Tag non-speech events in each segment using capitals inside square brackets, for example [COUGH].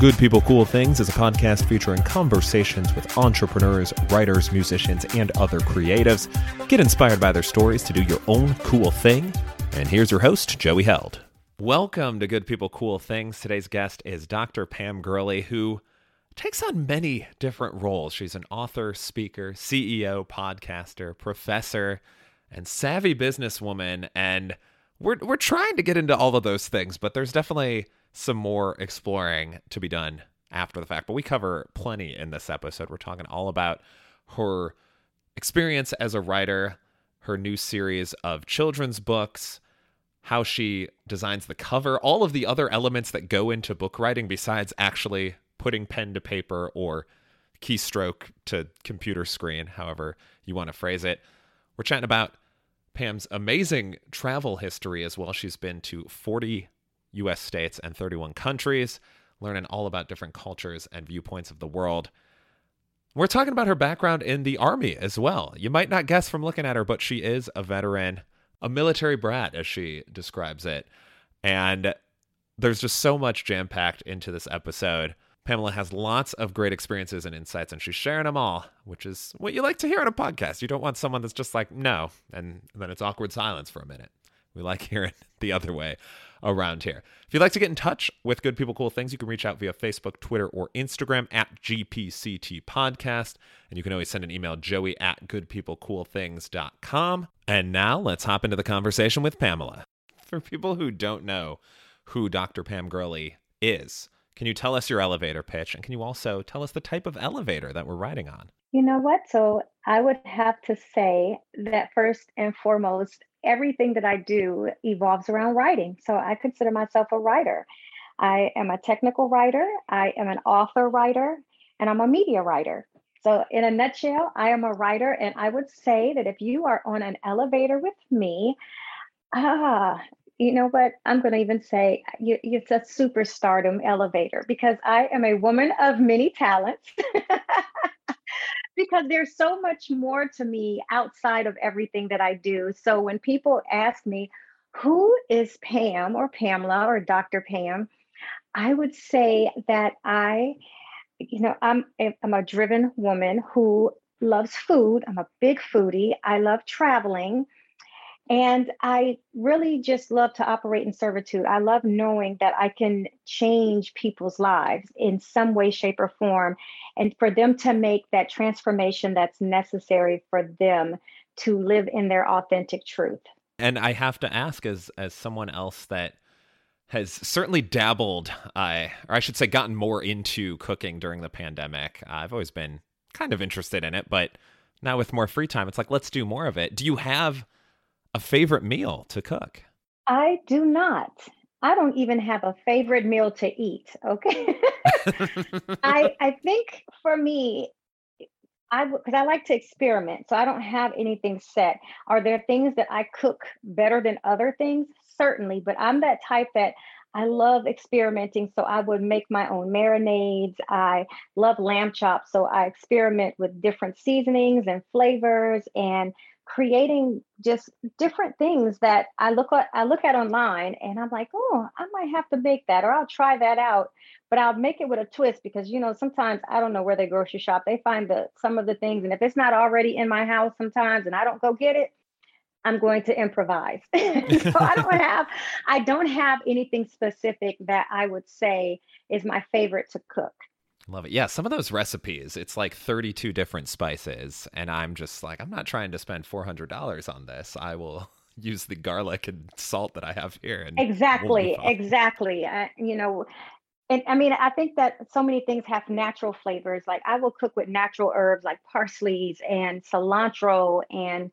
Good People Cool Things is a podcast featuring conversations with entrepreneurs, writers, musicians, and other creatives. Get inspired by their stories to do your own cool thing. And here's your host, Joey Held. Welcome to Good People Cool Things. Today's guest is Dr. Pam Gurley, who takes on many different roles. She's an author, speaker, CEO, podcaster, professor, and savvy businesswoman. And we're, we're trying to get into all of those things, but there's definitely some more exploring to be done after the fact. But we cover plenty in this episode. We're talking all about her experience as a writer, her new series of children's books, how she designs the cover, all of the other elements that go into book writing besides actually putting pen to paper or keystroke to computer screen, however you want to phrase it. We're chatting about Pam's amazing travel history as well. She's been to 40 US states and 31 countries, learning all about different cultures and viewpoints of the world. We're talking about her background in the Army as well. You might not guess from looking at her, but she is a veteran, a military brat, as she describes it. And there's just so much jam packed into this episode. Pamela has lots of great experiences and insights, and she's sharing them all, which is what you like to hear on a podcast. You don't want someone that's just like, no, and then it's awkward silence for a minute. We like hearing [LAUGHS] the other way around here. If you'd like to get in touch with Good People Cool Things, you can reach out via Facebook, Twitter, or Instagram at GPCT Podcast. And you can always send an email, joey at goodpeoplecoolthings.com. And now let's hop into the conversation with Pamela. For people who don't know who Dr. Pam Gurley is, can you tell us your elevator pitch? And can you also tell us the type of elevator that we're riding on? You know what? So I would have to say that first and foremost, everything that I do evolves around writing. So I consider myself a writer. I am a technical writer, I am an author writer, and I'm a media writer. So, in a nutshell, I am a writer, and I would say that if you are on an elevator with me, ah, you know what? I'm going to even say you, it's a superstardom elevator because I am a woman of many talents. [LAUGHS] because there's so much more to me outside of everything that I do. So when people ask me, who is Pam or Pamela or Dr. Pam? I would say that I, you know, I'm I'm a driven woman who loves food. I'm a big foodie. I love traveling. And I really just love to operate in servitude. I love knowing that I can change people's lives in some way, shape, or form, and for them to make that transformation that's necessary for them to live in their authentic truth. And I have to ask, as as someone else that has certainly dabbled, uh, or I should say, gotten more into cooking during the pandemic. I've always been kind of interested in it, but now with more free time, it's like let's do more of it. Do you have a favorite meal to cook? I do not. I don't even have a favorite meal to eat. Okay. [LAUGHS] I [LAUGHS] I think for me, I because I like to experiment, so I don't have anything set. Are there things that I cook better than other things? Certainly, but I'm that type that I love experimenting. So I would make my own marinades. I love lamb chops, so I experiment with different seasonings and flavors and creating just different things that I look at I look at online and I'm like, oh, I might have to make that or I'll try that out. But I'll make it with a twist because you know, sometimes I don't know where they grocery shop. They find the some of the things, and if it's not already in my house sometimes and I don't go get it, I'm going to improvise. [LAUGHS] so I don't have I don't have anything specific that I would say is my favorite to cook. Love it. Yeah, some of those recipes, it's like 32 different spices. And I'm just like, I'm not trying to spend $400 on this. I will [LAUGHS] use the garlic and salt that I have here. And exactly, we'll exactly. Uh, you know, and I mean, I think that so many things have natural flavors. Like I will cook with natural herbs like parsleys and cilantro and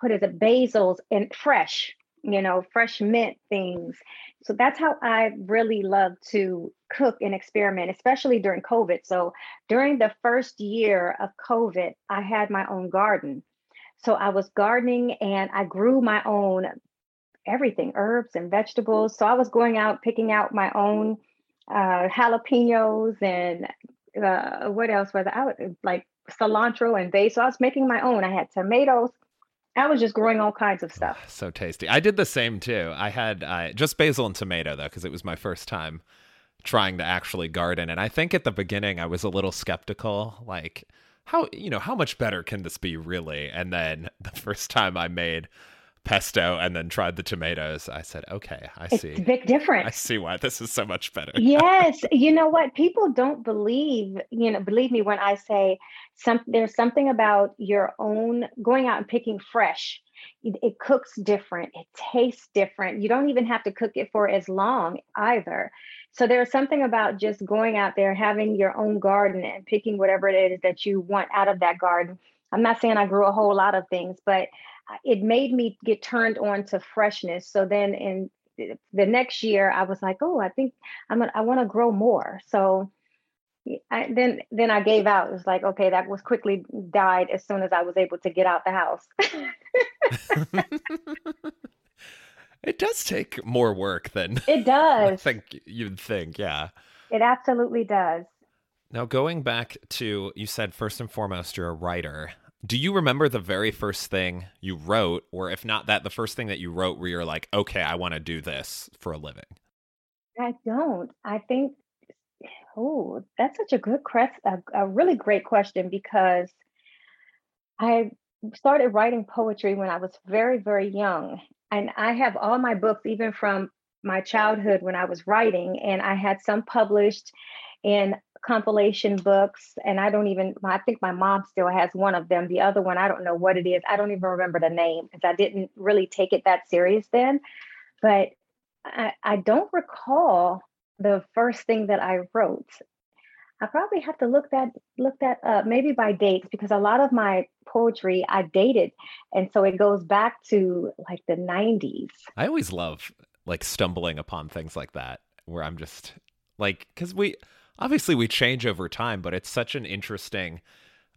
what is it, basils and fresh, you know, fresh mint things. So that's how I really love to cook and experiment, especially during COVID. So during the first year of COVID, I had my own garden. So I was gardening and I grew my own everything, herbs and vegetables. So I was going out picking out my own uh, jalapenos and uh, what else was I like cilantro and basil. So I was making my own. I had tomatoes, I was just growing all kinds of stuff. So tasty. I did the same too. I had uh, just basil and tomato though, because it was my first time trying to actually garden. And I think at the beginning I was a little skeptical, like how you know how much better can this be really? And then [LAUGHS] the first time I made pesto and then tried the tomatoes, I said, okay, I it's see. It's a big difference. I see why this is so much better. yes. [LAUGHS] You know what? People don't believe, you know, believe me when I say some there's something about your own going out and picking fresh. It, it cooks different. It tastes different. You don't even have to cook it for as long either. So there's something about just going out there, having your own garden and picking whatever it is that you want out of that garden. I'm not saying I grew a whole lot of things, but it made me get turned on to freshness. So then in the next year, I was like, oh, I think I'm gonna, I want to grow more. So I, then then I gave out. It was like, okay, that was quickly died as soon as I was able to get out the house. [LAUGHS] it does take more work than [LAUGHS] it [LAUGHS] does. I think you'd think, yeah. It absolutely does. Now, going back to you said first and foremost, you're a writer. Do you remember the very first thing you wrote, or if not that, the first thing that you wrote where you're like, okay, I want to do this for a living? I don't. I think, oh, that's such a good question, a, a really great question because I started writing poetry when I was very, very young. And I have all my books, even from my childhood when I was writing, and I had some published in compilation books and i don't even i think my mom still has one of them. The other one i don't know what it is. I don't even remember the name because i didn't really take it that serious then. But I, I don't recall the first thing that i wrote. I probably have to look that look that up maybe by dates because a lot of my poetry i dated and so it goes back to like the 90s i always love like stumbling upon things like that where i'm just like because we obviously we change over time, but it's such an interesting,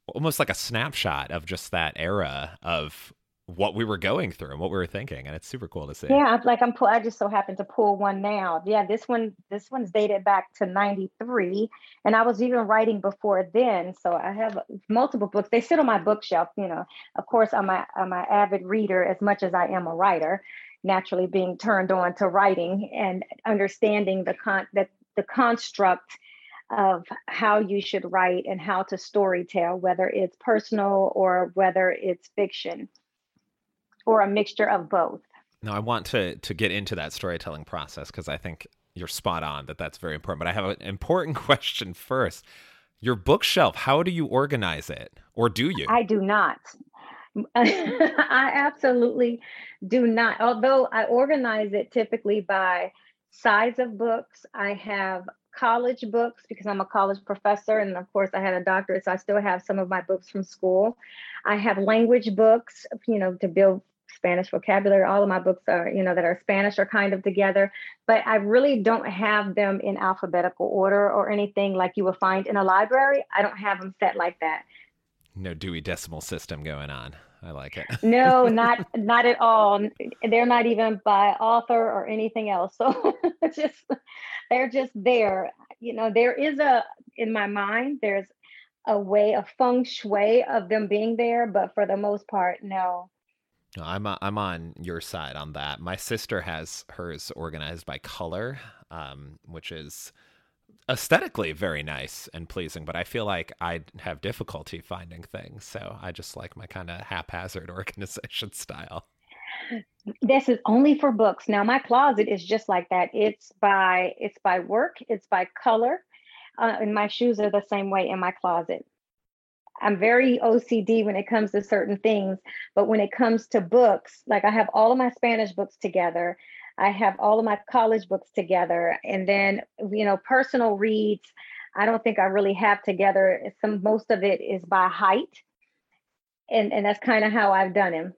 almost like a snapshot of just that era of what we were going through and what we were thinking, and it's super cool to see. Yeah, like I'm. I just so happened to pull one now. Yeah, this one. This one's dated back to '93, and I was even writing before then. So I have multiple books. They sit on my bookshelf. You know, of course, I'm a I'm an avid reader as much as I am a writer. Naturally, being turned on to writing and understanding the con that the construct of how you should write and how to storytell, whether it's personal or whether it's fiction or a mixture of both. Now, I want to to get into that storytelling process because I think you're spot on that that's very important. But I have an important [LAUGHS] question first. Your bookshelf, how do you organize it, or do you? I do not. [LAUGHS] I absolutely do not. Although I organize it typically by size of books, I have college books because I'm a college professor. And of course, I had a doctorate, so I still have some of my books from school. I have language books, you know, to build Spanish vocabulary. All of my books are, you know, that are Spanish are kind of together, but I really don't have them in alphabetical order or anything like you will find in a library. I don't have them set like that. No Dewey Decimal System going on. I like it. no, [LAUGHS] not not at all. They're not even by author or anything else. [LAUGHS] So [LAUGHS] just they're just there. You know, there is a in my mind, there's a way, a feng shui of them being there, but for the most part, no. No, I'm I'm on your side on that. My sister has hers organized by color, um, which is aesthetically very nice and pleasing, but I feel like I have difficulty finding things. So I just like my kind of haphazard [LAUGHS] organization style. This is only for books. Now my closet is just like that. It's by it's by work. It's by color, uh, and my shoes are the same way in my closet. I'm very OCD when it comes to certain things, but when it comes to books, like I have all of my Spanish books together. I have all of my college books together. And then, you know, personal reads, I don't think I really have together. Some most of it is by height. And and that's kind of how I've done him.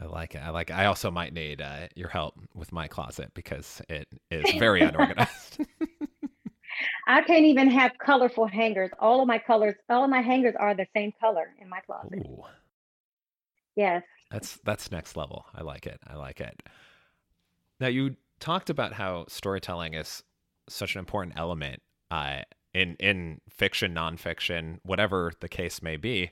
I like it. I like it. I also might need uh, your help with my closet because it is [LAUGHS] very unorganized. [LAUGHS] I can't even have colorful hangers. All of my colors, all of my hangers are the same color in my closet. Ooh. Yes. That's that's next level. I like it. I like it. Now, you talked about how storytelling is such an important element uh, in in fiction, nonfiction, whatever the case may be.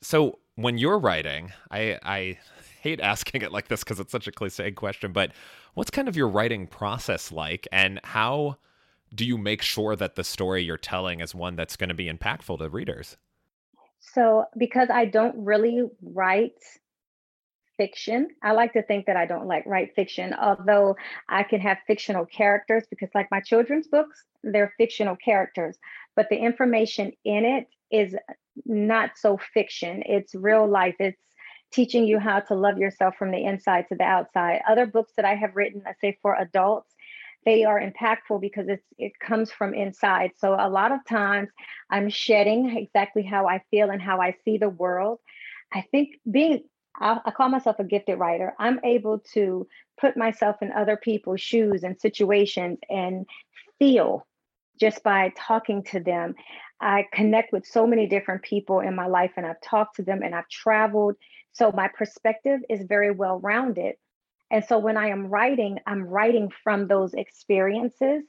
So, when you're writing, I I hate asking it like this because it's such a cliche question, but what's kind of your writing process like and how do you make sure that the story you're telling is one that's going to be impactful to readers? So, because I don't really write fiction, I like to think that I don't like write fiction, although I can have fictional characters because, like my children's books, they're fictional characters, but the information in it is not so fiction. It's real life. It's teaching you how to love yourself from the inside to the outside. Other books that I have written, I say for adults, they are impactful because it's it comes from inside. So a lot of times I'm shedding exactly how I feel and how I see the world. I think being I, I call myself a gifted writer. I'm able to put myself in other people's shoes and situations and feel just by talking to them. I connect with so many different people in my life and I've talked to them and I've traveled. So my perspective is very well rounded. And so when I am writing, I'm writing from those experiences,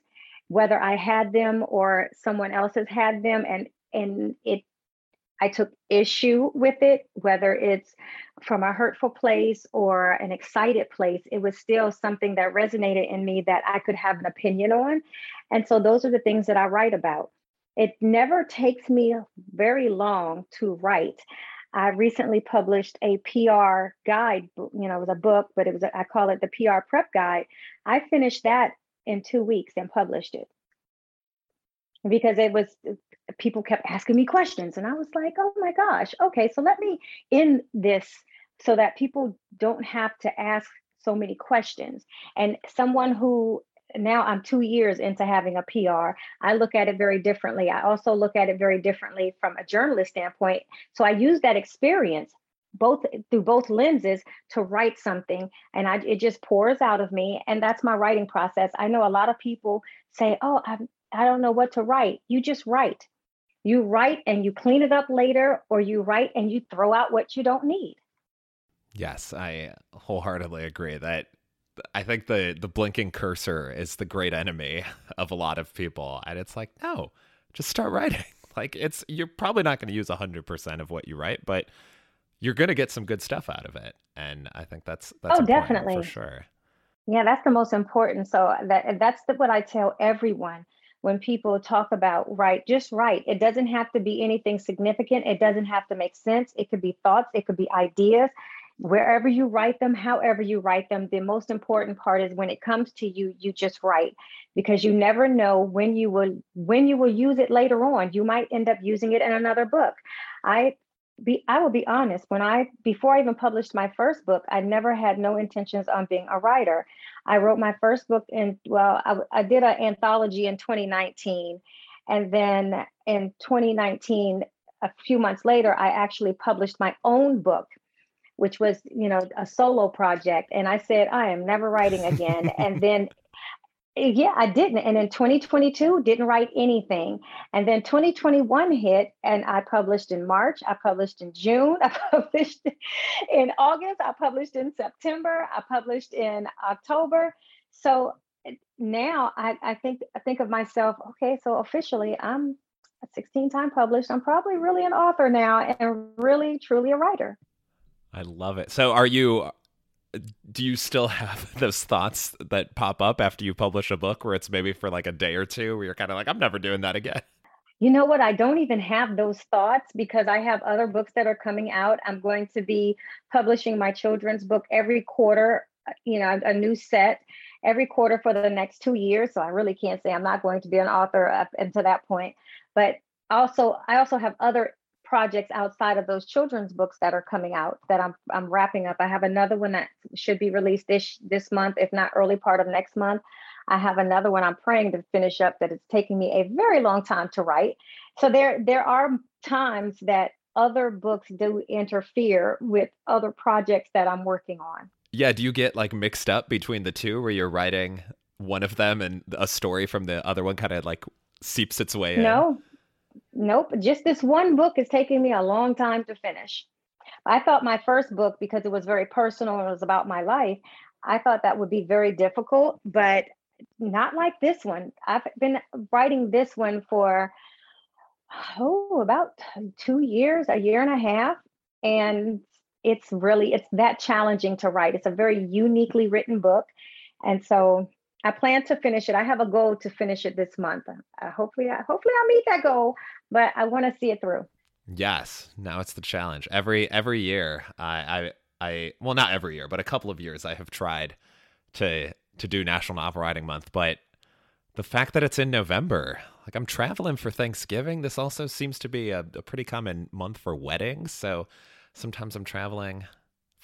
whether I had them or someone else has had them, and and it I took issue with it, whether it's from a hurtful place or an excited place, it was still something that resonated in me that I could have an opinion on. And so those are the things that I write about. It never takes me very long to write. I recently published a PR guide, you know, it was a book, but it was, a, I call it the PR prep guide. I finished that in two weeks and published it because it was, uh, people kept asking me questions. And I was like, oh my gosh, okay, so let me end this so that people don't have to ask so many questions. And someone who now I'm two years into having a PR. I look at it very differently. I also look at it very differently from a journalist standpoint. So I use that experience both through both lenses to write something and I, it just pours out of me and that's my writing process i know a lot of people say oh i i don't know what to write you just write you write and you clean it up later or you write and you throw out what you don't need yes i wholeheartedly agree that I think the the blinking cursor is the great enemy of a lot of people, and it's like, no, just start writing. [LAUGHS] Like it's you're probably not going to use hundred percent of what you write, but you're going to get some good stuff out of it, and I think that's that's oh definitely for sure. Yeah, that's the most important. So that that's the, what I tell everyone when people talk about write. Just write. It doesn't have to be anything significant. It doesn't have to make sense. It could be thoughts. It could be ideas wherever you write them, however you write them, the most important part is when it comes to you, you just write because you never know when you will when you will use it later on. You might end up using it in another book. I be I will be honest, when I before I even published my first book, I never had no intentions on being a writer. I wrote my first book in well, I, I did an anthology in 2019 and then in 2019 a few months later, I actually published my own book which was, you know, a solo project. And I said, I am never writing again. and then eh, yeah, I didn't. And in 2022, didn't write anything. And then 2021 hit, and I published in March. I published in June. [LAUGHS] I published in August. I published in September. I published in October. So eh, now I, I think I think of myself. Okay, so officially, I'm a 16 time published. I'm probably really an author now, and really truly a writer. I love it. So, are you? Do you still have [LAUGHS] those thoughts that pop up after you publish a book, where it's maybe for like a day or two, where you're kind of like, "I'm never doing that again." You know what? I don't even have those thoughts because I have other books that are coming out. I'm going to be publishing my children's book every quarter. Uh, you know, a new set every quarter for the next two years. So I really can't say I'm not going to be an author up until that point. But also, I also have other projects outside of those children's books that are coming out that I'm I'm wrapping up. I have another one that should be released this this month, if not early part of next month. I have another one I'm praying to finish up that it's taking me a very long time to write. So there there are times that other books do interfere with other projects that I'm working on. Yeah, do you get like mixed up between the two where you're writing one of them and a story from the other one kind of like seeps its way in? No, Nope, just this one book is taking me a long time to finish. I thought my first book, because it was very personal and it was about my life, I thought that would be very difficult, but not like this one. I've been writing this one for oh about two years, a year and a half, and it's really it's that challenging to write. It's a very uniquely written book, and so I plan to finish it. I have a goal to finish it this month. Uh, hopefully, I, hopefully I'll meet that goal, but I want to see it through. Yes, now it's the challenge. Every every year, I, I I well not every year, but a couple of years I have tried to to do National Novel Writing Month, but the fact that it's in November, like I'm traveling for Thanksgiving, this also seems to be a, a pretty common month for weddings. So sometimes I'm traveling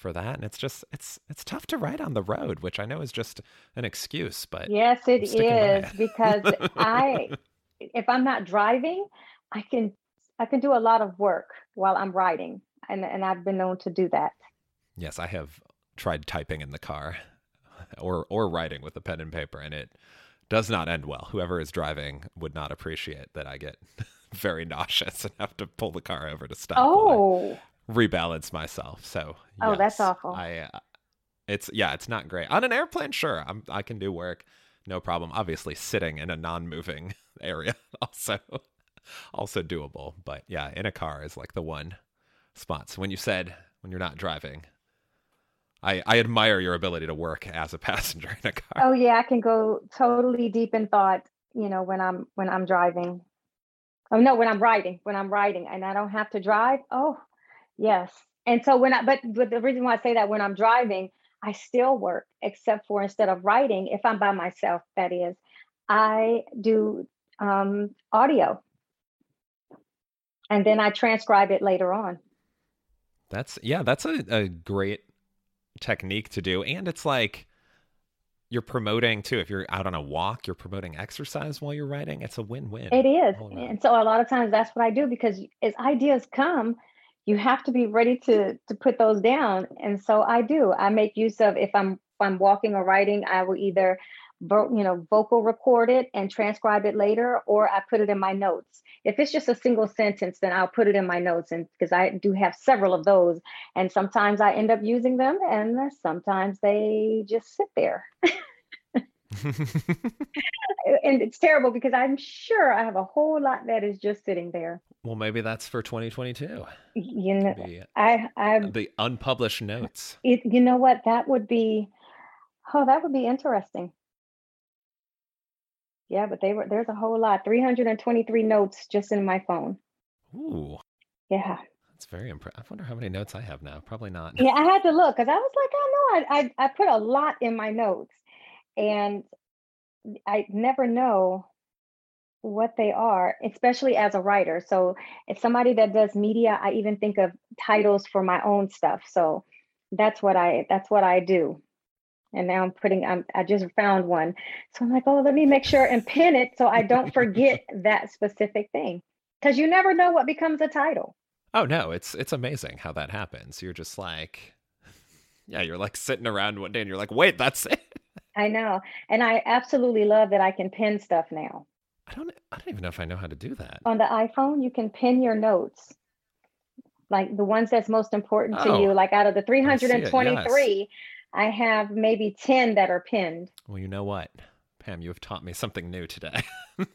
for that and it's just it's it's tough to ride on the road which i know is just an excuse but yes it is because i [LAUGHS] if i'm not driving i can i can do a lot of work while i'm riding and and i've been known to do that. Yes i have tried typing in the car [LAUGHS] or or writing with a pen and paper and it does not end well. Whoever is driving would not appreciate that i get [LAUGHS] very nauseous and have to pull the car over to stop oh rebalance myself. So oh, that's awful. I uh, it's yeah, it's not great on an airplane. Sure, I'm I can do work, no problem. Obviously, sitting in a non-moving [LAUGHS] area [LAUGHS] also also doable. But yeah, in a car is like the one spot. So when you said when you're not driving. I, I admire your ability to work as a [LAUGHS] passenger in a car. Oh yeah, I can go totally deep in thought, you know, when I'm when I'm driving. Oh no, when I'm riding, when I'm riding and I don't have to drive. Oh, Yes. And so when I, but, but the reason why I say that when I'm driving, I still work, except for instead of writing, if I'm by myself, that is, I do um, audio. And then I transcribe it later on. That's, yeah, that's a, a great technique to do. And it's like, you're promoting too. If you're out on a walk, you're promoting exercise while you're writing. It's a win-win. It is, and so a lot of times that's what I do because as ideas come, you have to be ready to to put those down. And so i do. I make use of if i'm if i'm walking or writing i will either you know vocal record it and transcribe it later or i put it in my notes. If it's just a single sentence then i'll put it in my notes and because i do have several of those. And sometimes i end up using them and sometimes they just sit there. [LAUGHS] And it's terrible because I'm sure I have a whole lot that is just sitting there. Well, maybe that's for 2022. You know, maybe uh, I, I the unpublished notes. It, you know what? That would be, oh, that would be interesting. Yeah, but they were there's a whole lot, 323 notes just in my phone. Ooh. Yeah. That's very impressive. I wonder how many notes I have now. Probably not. Yeah, I had to look because I was like, oh no, I, I I put a lot in my notes, and I never know what they are, especially as a writer. So, if somebody that does media, I even think of titles for my own stuff. So, that's what I that's what I do. And now I'm putting I'm, I just found one. So I'm like, "Oh, let me make sure and pin it so I don't forget [LAUGHS] that specific thing." Cuz you never know what becomes a title. Oh no, it's it's amazing how that happens. You're just like [LAUGHS] yeah, you're like sitting around one day and you're like, "Wait, that's [LAUGHS] it." I know. And I absolutely love that I can pin stuff now. I don't I don't even know if I know how to do that. On the iPhone, you can pin your notes. Like the ones that's most important to Oh, you. Like out of the I 323, Yes. I have maybe 10 that are pinned. Well, you know what, Pam, you have taught me something new today. [LAUGHS]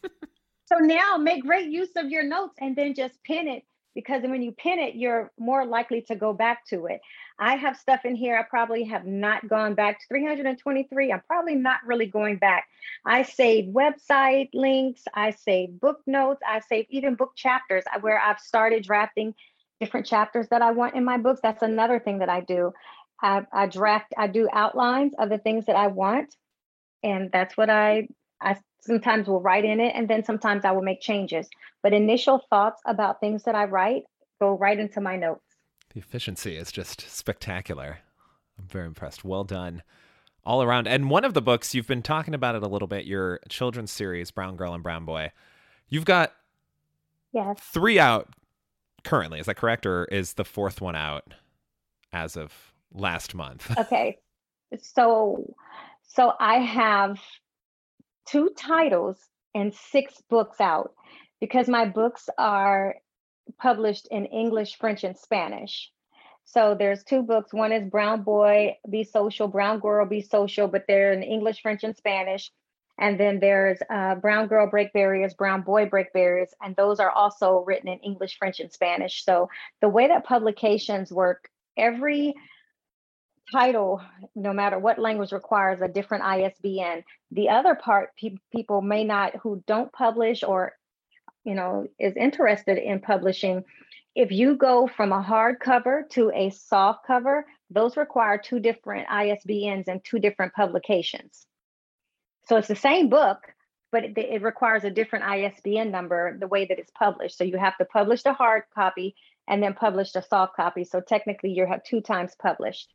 So now make great use of your notes and then just pin it because when you pin it, you're more likely to go back to it. I have stuff in here I probably have not gone back to 323. I'm probably not really going back. I save website links, I save book notes, I save even book chapters uh, where I've started drafting different chapters that I want in my books. That's another thing that I do. I, I draft, I do outlines of the things that I want. And that's what I I sometimes will write in it and then sometimes I will make changes. But initial thoughts about things that I write go right into my notes. The efficiency is just spectacular. I'm very impressed. Well done all around. And one of the books you've been talking about it a little bit, your children's series, Brown Girl and Brown Boy. You've got Yes. three out currently. Is that correct, or is the fourth one out as of last month? [LAUGHS] Okay. So so I have two titles and six books out because my books are published in English, French, and Spanish. So there's two books. One is Brown Boy Be Social, Brown Girl Be Social, but they're in English, French, and Spanish. And then there's uh, Brown Girl Break Barriers, Brown Boy Break Barriers, and those are also written in English, French, and Spanish. So the way that publications work every title, no matter what language, requires a different ISBN. The other part, pe- people may not who don't publish or you know is interested in publishing. If you go from a hardcover to a soft cover, those require two different ISBNs and two different publications. So it's the same book, but it, it, requires a different ISBN number the way that it's published. So you have to publish the hard copy and then publish the soft copy. So technically, you have two times published.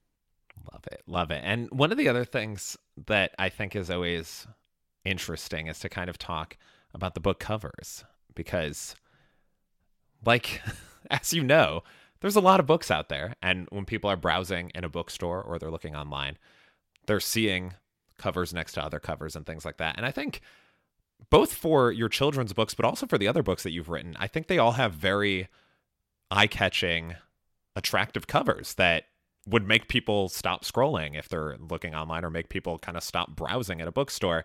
Love it. Love it. And one of the other things that I think is always interesting is to kind of talk about the book covers because, like, [LAUGHS] as you know, there's a lot of books out there. And when people are browsing in a bookstore or they're looking online, they're seeing covers next to other covers and things like that. And I think both for your children's books, but also for the other books that you've written, I think they all have very eye catching, attractive covers that would make people stop scrolling if they're looking online or make people kind of stop browsing at a bookstore.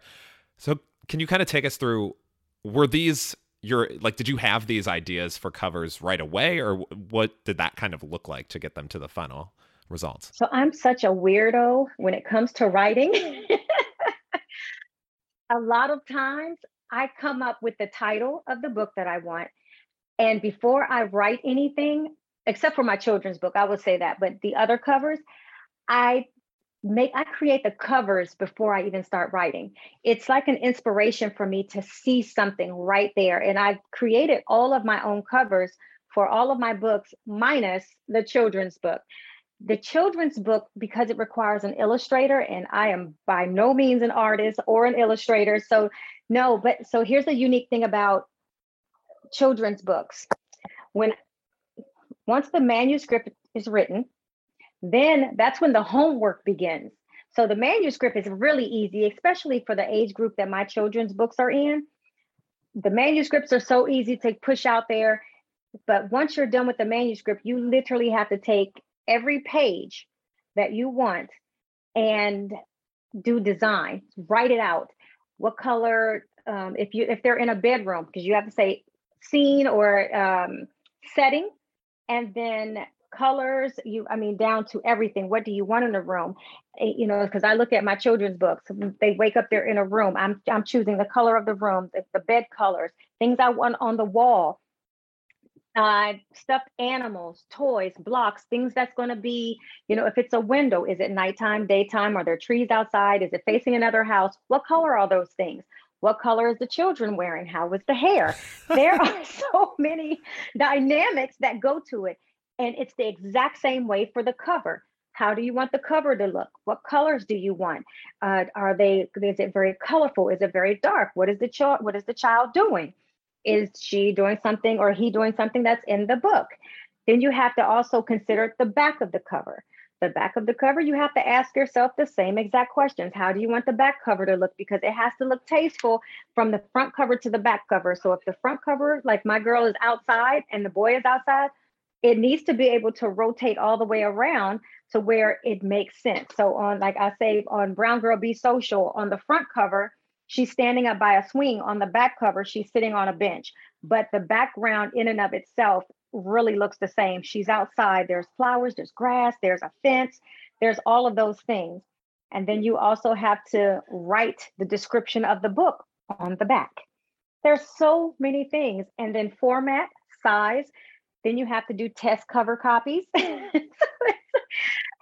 So, can you kind of take us through were these your like did you have these ideas for covers right away or what did that kind of look like to get them to the final results? So, I'm such a weirdo when it comes to writing. [LAUGHS] a lot of times I come up with the title of the book that I want and before I write anything, except for my children's book, I would say that, but the other covers, I make I create the covers before I even start writing. It's like an inspiration for me to see something right there. And I've created all of my own covers for all of my books, minus the children's book. The children's book, because it requires an illustrator, and I am by no means an artist or an illustrator. So, no, but so here's the unique thing about children's books. When once the manuscript is written, then that's when the homework begins. So the manuscript is really easy, especially for the age group that my children's books are in. The manuscripts are so easy to push out there. But once you're done with the manuscript, you literally have to take every page that you want and do design, write it out. What color, um, if you if they're in a bedroom, because you have to say scene or um, setting, and then colors you i mean down to everything what do you want in a room eh, you know because i look at my children's books they wake up they're in a room i'm i'm choosing the color of the room the, the bed colors things i want on the wall uh, stuffed animals, toys, blocks, things that's going to be, you know, if it's a window, is it nighttime, daytime? Are there trees outside? Is it facing another house? What color are those things? What color is the children wearing? How is the hair? There [LAUGHS] are [LAUGHS] so many dynamics that go to it. And it's the exact same way for the cover. How do you want the cover to look? What colors do you want? Uh, are they? Is it very colorful? Is it very dark? What is the child? What is the child doing? Is she doing something or he doing something that's in the book? Then you have to also consider the back of the cover the back of the cover, you have to ask yourself the same exact questions. How do you want the back cover to look? Because it has to look tasteful from the front cover to the back cover. So if the front cover, like my girl is outside and the boy is outside, it needs to be able to rotate all the way around to where it makes sense. So on, like I say, on Brown Girl Be Social, on the front cover, she's standing up by a swing. On the back cover, she's sitting on a bench. But the background in and of itself really looks the same. She's outside, there's flowers, there's grass, there's a fence, there's all of those things. And then you also have to write the description of the book on the back. There's so many things. And then format, size, then you have to do test cover copies. [LAUGHS] it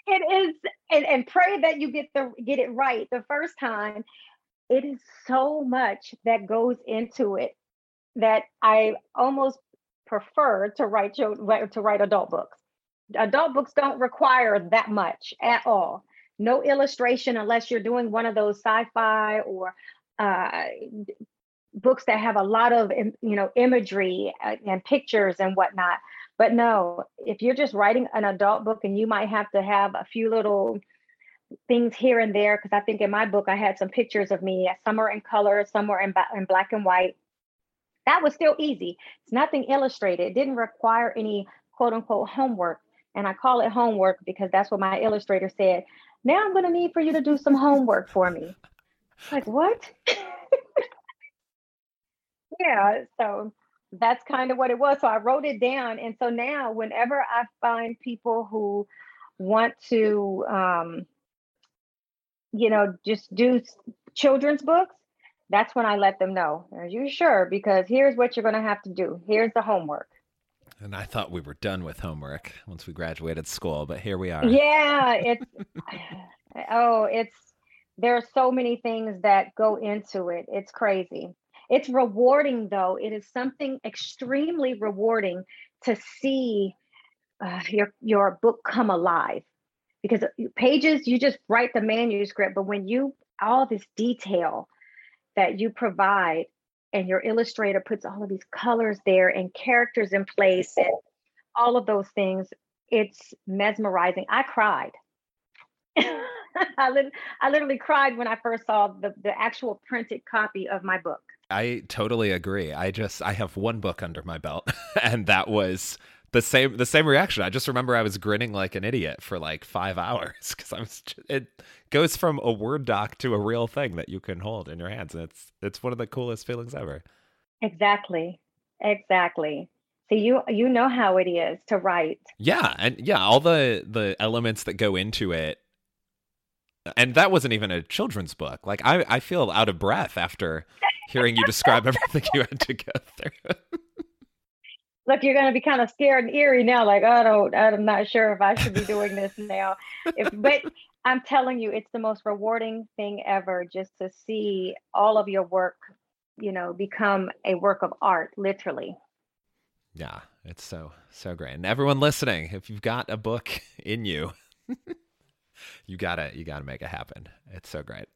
is and, and pray that you get the get it right the first time. It is so much that goes into it that I almost prefer to write to write adult books. Adult books don't require that much at all. No illustration unless you're doing one of those sci-fi or uh, books that have a lot of you know imagery uh, and pictures and whatnot. But no, if you're just writing an adult book and you might have to have a few little things here and there, because I think in my book I had some pictures of me. Some are in color, some were in, in black and white that was still easy. It's nothing illustrated. It didn't require any quote unquote homework. And I call it homework because that's what my illustrator said. Now I'm going to need for you to do some homework for me. Like, what? [LAUGHS] yeah. So that's kind of what it was. So I wrote it down. And so now, whenever I find people who want to, um, you know, just do children's books, that's when I let them know. Are you sure? Because here's what you're going to have to do. Here's the homework. And I thought we were done with homework once we graduated school, but here we are. Yeah, it's [SIGHS] oh, it's there are so many things that go into it. It's crazy. It's rewarding though. It is something extremely rewarding to see uh, your your book come alive. Because uh, pages you just write the manuscript but when you all this detail that you provide and your illustrator puts all of these colors there and characters in place and all of those things it's mesmerizing. I cried. [LAUGHS] I, I literally cried when i first saw the, the actual printed copy of my book i totally agree i just i have one book under my belt [LAUGHS] and that was the same the same reaction. I just remember I was grinning like an idiot for like five [LAUGHS] hours because I was. It goes from a word doc to a real thing that you can hold in your hands, and it's it's one of the coolest feelings ever. Exactly, exactly. So you you know how it is to write. Yeah, and yeah, all the the elements that go into it. And that wasn't even a children's book. Like I, I feel out of breath after hearing you describe everything you had to go through look, you're going to be kind of scared and eerie now. Like, I don't, I'm not sure if I should be doing this [LAUGHS] now. If, but I'm telling you, it's the most rewarding thing ever just to see all of your work, you know, become a work of art, literally. Yeah, it's so, so great. And everyone listening, if you've got a book in you, [LAUGHS] you gotta, you gotta make it happen. It's so great.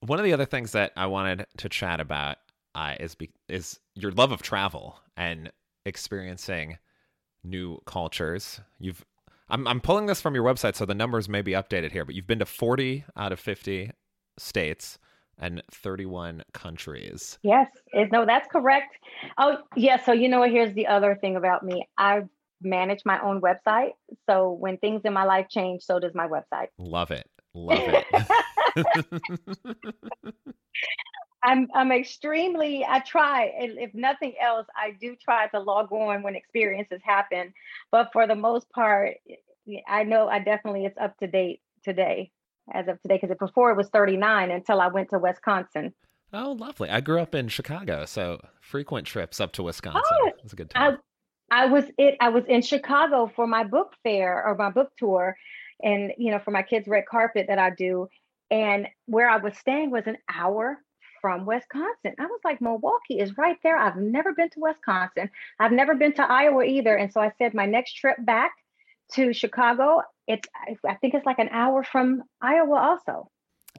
One of the other things that I wanted to chat about uh, is be- is your love of travel and experiencing new cultures. You've I'm I'm pulling this from your website, so the numbers may be updated here, but you've been to 40 out of 50 states and 31 countries. Yes, no, that's correct. Oh, yeah. So you know what? Here's the other thing about me. I manage my own website, so when things in my life change, so does my website. Love it. Love it. [LAUGHS] I'm I'm extremely I try if nothing else I do try to log on when experiences happen but for the most part I know I definitely it's up to date today as of today because before it was 39 until I went to Wisconsin. Oh, lovely. I grew up in Chicago, so frequent trips up to Wisconsin. Oh, it was a good time. I, I was it I was in Chicago for my book fair or my book tour and you know for my kids red carpet that I do and where I was staying was an hour from Wisconsin. I was like, Milwaukee is right there. I've never been to Wisconsin. I've never been to Iowa either. And so I said, my next trip back to Chicago, it's I think it's like an hour from Iowa also.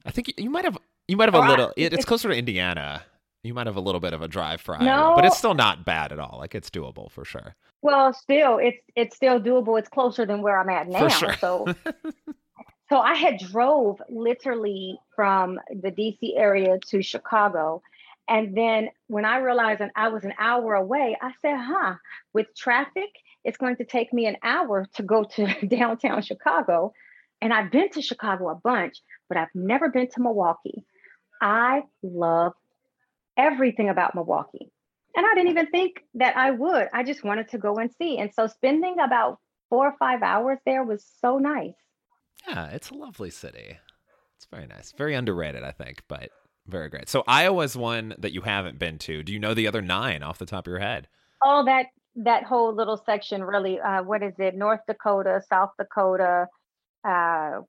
I think you might have you might have a little. It, it's closer to Indiana. You might have a little bit of a drive for Iowa, no, but it's still not bad at all. Like it's doable for sure. Well, still, it's it's still doable. It's closer than where I'm at now. Sure. So [LAUGHS] So I had drove literally from the DC area to Chicago. And then when I realized that I was an hour away, I said, huh, with traffic, it's going to take me an hour to go to [LAUGHS] downtown Chicago. And I've been to Chicago a bunch, but I've never been to Milwaukee. I love everything about Milwaukee. And I didn't even think that I would. I just wanted to go and see. And so spending about four or five hours there was so nice. Yeah, it's a lovely city. It's very nice. Very underrated, I think, but very great. So Iowa's one that you haven't been to. Do you know the other nine off the top of your head? Oh, that that whole little section really uh, what is it? North Dakota, South Dakota, uh,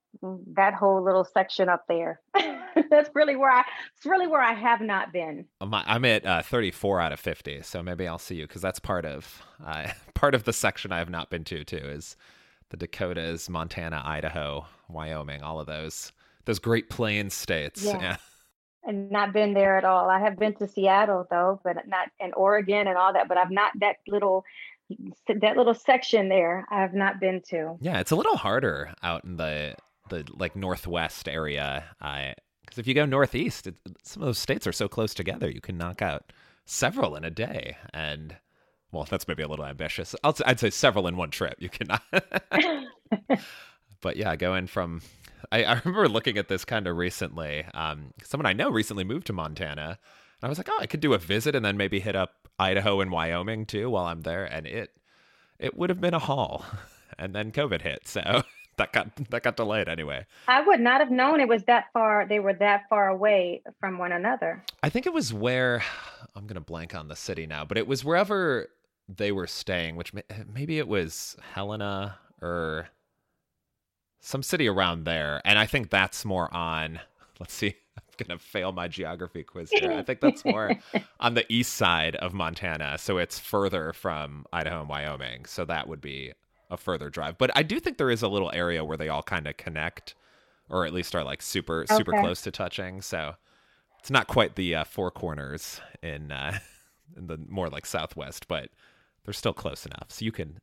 that whole little section up there. [LAUGHS] That's really where I. It's really where I have not been. I'm at uh, 34 out of 50, so maybe I'll see you because that's part of uh, [LAUGHS] part of the section I have not been to too. Is the Dakotas, Montana, Idaho, Wyoming, all of those those Great Plains states. Yeah. yeah. And not been there at all. I have been to Seattle though, but not in Oregon and all that. But I've not that little that little section there. I have not been to. Yeah, it's a little harder out in the the like northwest area. I because if you go northeast, it, some of those states are so close together, you can knock out several in a day, and well, that's maybe a little ambitious. i would say several in one trip. You cannot. [LAUGHS] but yeah, going from, I, I, remember looking at this kind of recently. Um, someone I know recently moved to Montana, and I was like, oh, I could do a visit and then maybe hit up Idaho and Wyoming too while I'm there, and it, it would have been a haul. [LAUGHS] and then COVID hit. So [LAUGHS] that got that got delayed anyway. I would not have known it was that far. They were that far away from one another. I think it was where I'm gonna blank on the city now, but it was wherever they were staying, which maybe it was Helena or some city around there. And I think that's more on. [LAUGHS] Let's see. [LAUGHS] I'm gonna fail my geography quiz here. I think [LAUGHS] that's more on the east side of Montana, so it's further from Idaho and Wyoming. So that would be a further drive. But I do think there is a little area where they all kind of connect, or at least are like super super okay. close to touching. So it's not quite the uh, four corners in uh, in the more like southwest, but they're still close enough. So you can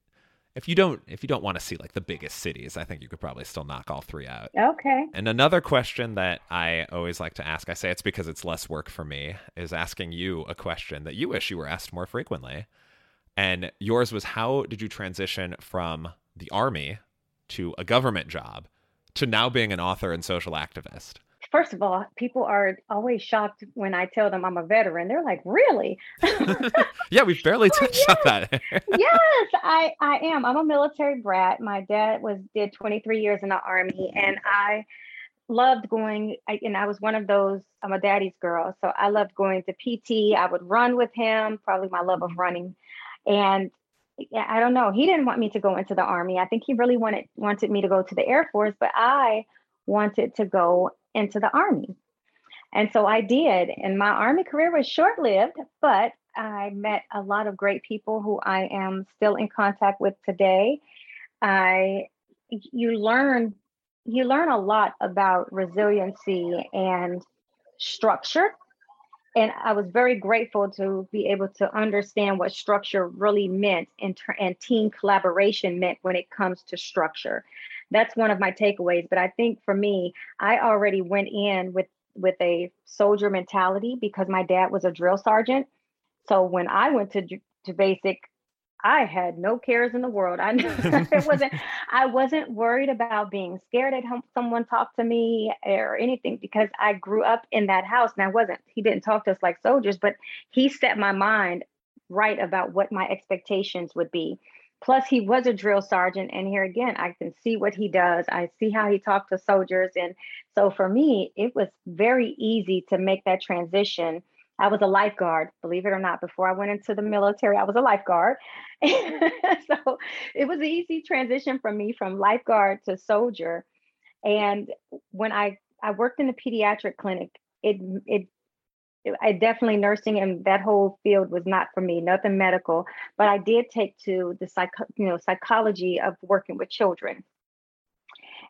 if you don't if you don't want to see like the biggest cities, I think you could probably still knock all three out. Okay. And another question that I always like to ask, I say it's because it's less work for me, is asking you a question that you wish you were asked more frequently. And yours was how did you transition from the army to a government job to now being an author and social activist? First of all, people are always shocked when I tell them I'm a veteran. They're like, "Really?" [LAUGHS] [LAUGHS] yeah, we've barely [LAUGHS] oh, touched yes. on that. yes, I I am. I'm a military brat. My dad was did 23 years in the army, and I loved going. I, and I was one of those. I'm a daddy's girl, so I loved going to PT. I would run with him. Probably my love of running and yeah, I don't know. He didn't want me to go into the army. I think he really wanted wanted me to go to the Air Force, but I wanted to go into the army. And so I did. And my army career was short-lived, but I met a lot of great people who I am still in contact with today. I you learn you learn a lot about resiliency and structure and I was very grateful to be able to understand what structure really meant and, and team collaboration meant when it comes to structure. That's one of my takeaways. But I think for me, I already went in with with a soldier mentality because my dad was a drill sergeant. So when I went to to basic, I had no cares in the world. I [LAUGHS] it wasn't [LAUGHS] I wasn't worried about being scared at home someone talked to me or anything because I grew up in that house and I wasn't he didn't talk to us like soldiers, but he set my mind right about what my expectations would be. Plus he was a drill sergeant and here again I can see what he does. I see how he talked to soldiers and so for me it was very easy to make that transition I was a lifeguard, believe it or not. Before I went into the military, I was a lifeguard. [LAUGHS] so it was an easy transition for me from lifeguard to soldier. And when I, I worked in the pediatric clinic, it, it, I definitely nursing and that whole field was not for me, nothing medical, but I did take to the psych, you know, psychology of working with children.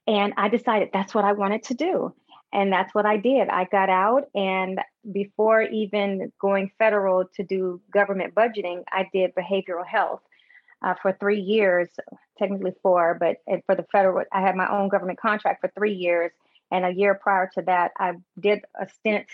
And I decided that's what I wanted to do. And that's what I did. I got out, and before even going federal to do government budgeting, I did behavioral health uh, for three years, technically four, but for the federal, I had my own government contract for three years. And a year prior to that, I did a stint,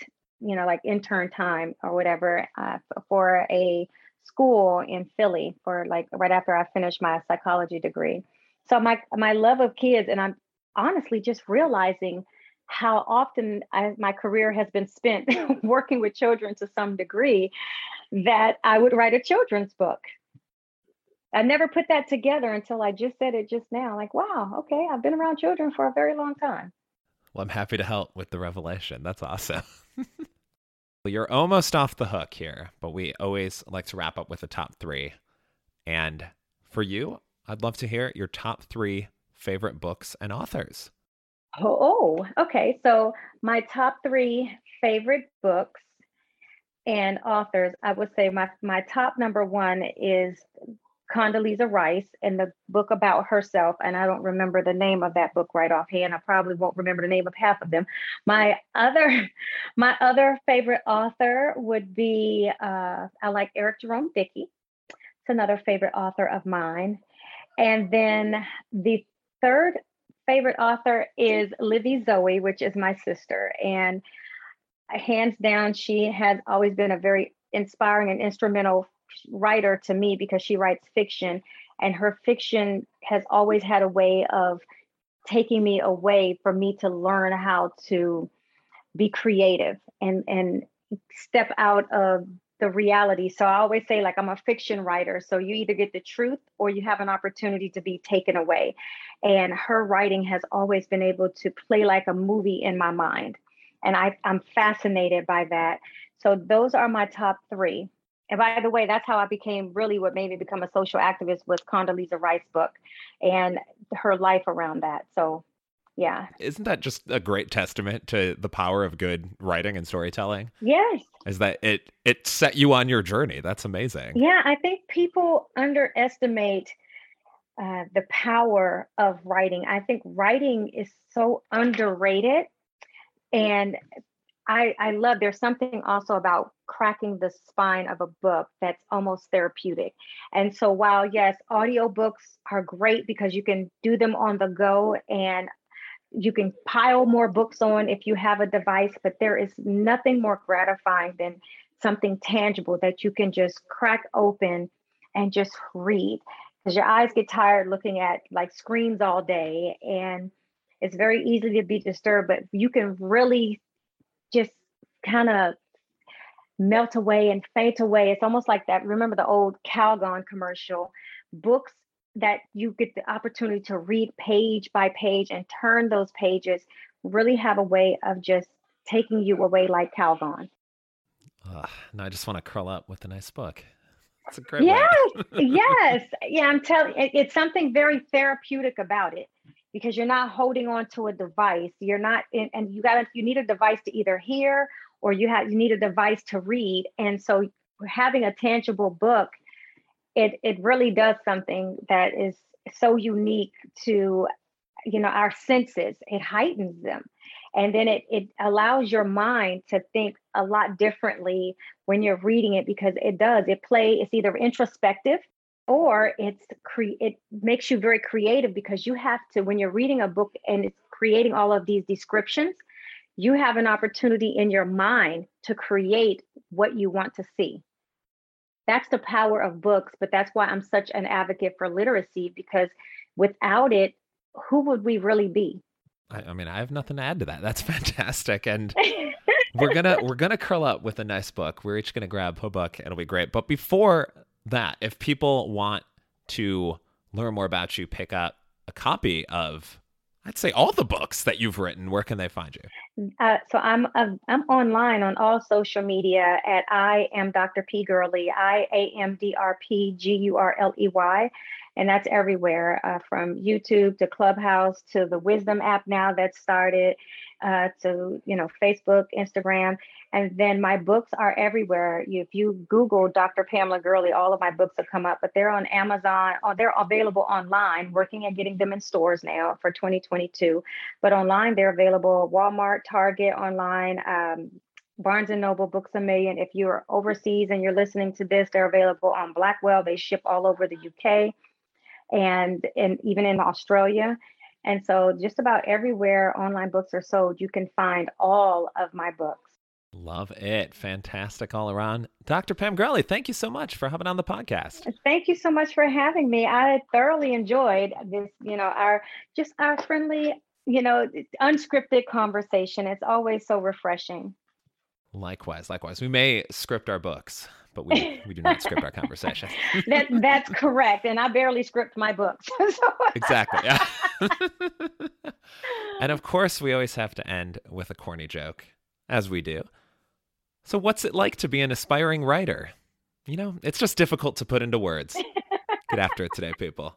you know, like intern time or whatever uh, for a school in Philly for like right after I finished my psychology degree. So my my love of kids, and I'm honestly just realizing how often I, my career has been spent [LAUGHS] working with children to some degree that I would write a children's book. I never put that together until I just said it just now. Like, wow, okay, I've been around children for a very long time. Well, I'm happy to help with the revelation. That's awesome. [LAUGHS] You're almost off the hook here, but we always like to wrap up with the top three. And for you, I'd love to hear your top three favorite books and authors. Oh, okay. So my top three favorite books and authors, I would say my my top number one is Condoleezza Rice and the book about herself. And I don't remember the name of that book right offhand. I probably won't remember the name of half of them. My other [LAUGHS] my other favorite author would be uh, I like Eric Jerome Dickey. It's another favorite author of mine. And then the third favorite author is Livy Zoe, which is my sister. And hands down, she has always been a very inspiring and instrumental writer to me because she writes fiction. And her fiction has always had a way of taking me away for me to learn how to be creative and, and step out of the reality. So I always say, like, I'm a fiction writer. So you either get the truth or you have an opportunity to be taken away. And her writing has always been able to play like a movie in my mind. And I, I'm fascinated by that. So those are my top three. And by the way, that's how I became really what made me become a social activist was Condoleezza Rice book and her life around that. So yeah. Isn't that just a great testament to the power of good writing and storytelling? Yes. Is that it it set you on your journey. That's amazing. Yeah, I think people underestimate uh, the power of writing. I think writing is so underrated. And I, I love there's something also about cracking the spine of a book that's almost therapeutic. And so while yes, audiobooks are great because you can do them on the go and you can pile more books on if you have a device, but there is nothing more gratifying than something tangible that you can just crack open and just read because your eyes get tired looking at like screens all day and it's very easy to be disturbed but you can really just kind of melt away and faint away it's almost like that remember the old calgon commercial books that you get the opportunity to read page by page and turn those pages really have a way of just taking you away like Calgon. Uh, now I just want to curl up with a nice book. It's a great yes, [LAUGHS] yes, yeah. I'm telling it, it's something very therapeutic about it because you're not holding on to a device. You're not, in, and you got you need a device to either hear or you have you need a device to read. And so having a tangible book it it really does something that is so unique to you know our senses it heightens them and then it it allows your mind to think a lot differently when you're reading it because it does it play it's either introspective or it's cre- it makes you very creative because you have to when you're reading a book and it's creating all of these descriptions you have an opportunity in your mind to create what you want to see. That's the power of books but that's why i'm such an advocate for literacy because without it who would we really be? I, I mean i have nothing to add to that. That's [LAUGHS] fantastic. And [LAUGHS] we're gonna we're gonna curl up with a nice book. We're each gonna grab a book it'll be great. But before that if people want to learn more about you pick up a copy of I'd say all the books that you've written. Where can they find you? Uh, so I'm uh, I'm online on all social media at I am Dr. P Gurley. I A M D R P G U R L E Y, and that's everywhere uh, from YouTube to Clubhouse to the Wisdom app now that started uh, to you know Facebook, Instagram, and then my books are everywhere. If you Google Dr. Pamela Gurley, all of my books will come up. But they're on Amazon. Or uh, they're available online. Working at getting them in stores now for 2022. But online, they're available at Walmart, Target, online. Um, Barnes and Noble, Books a Million. If you're overseas and you're listening to this, they're available on Blackwell. They ship all over the UK and and even in Australia. And so, just about everywhere online books are sold, you can find all of my books. Love it. Fantastic all around. Dr. Pam Gurley, thank you so much for coming on the podcast. Thank you so much for having me. I thoroughly enjoyed this, you know, our just our friendly, you know, unscripted conversation. It's always so refreshing. Likewise, likewise. We may script our books, but we, we do not script our conversations. [LAUGHS] that that's correct. And I barely script my books. [LAUGHS] so. Exactly. Yeah. [LAUGHS] and of course, we always have to end with a corny joke, as we do. So, what's it like to be an aspiring writer? You know, it's just difficult to put into words. Get after it today, people.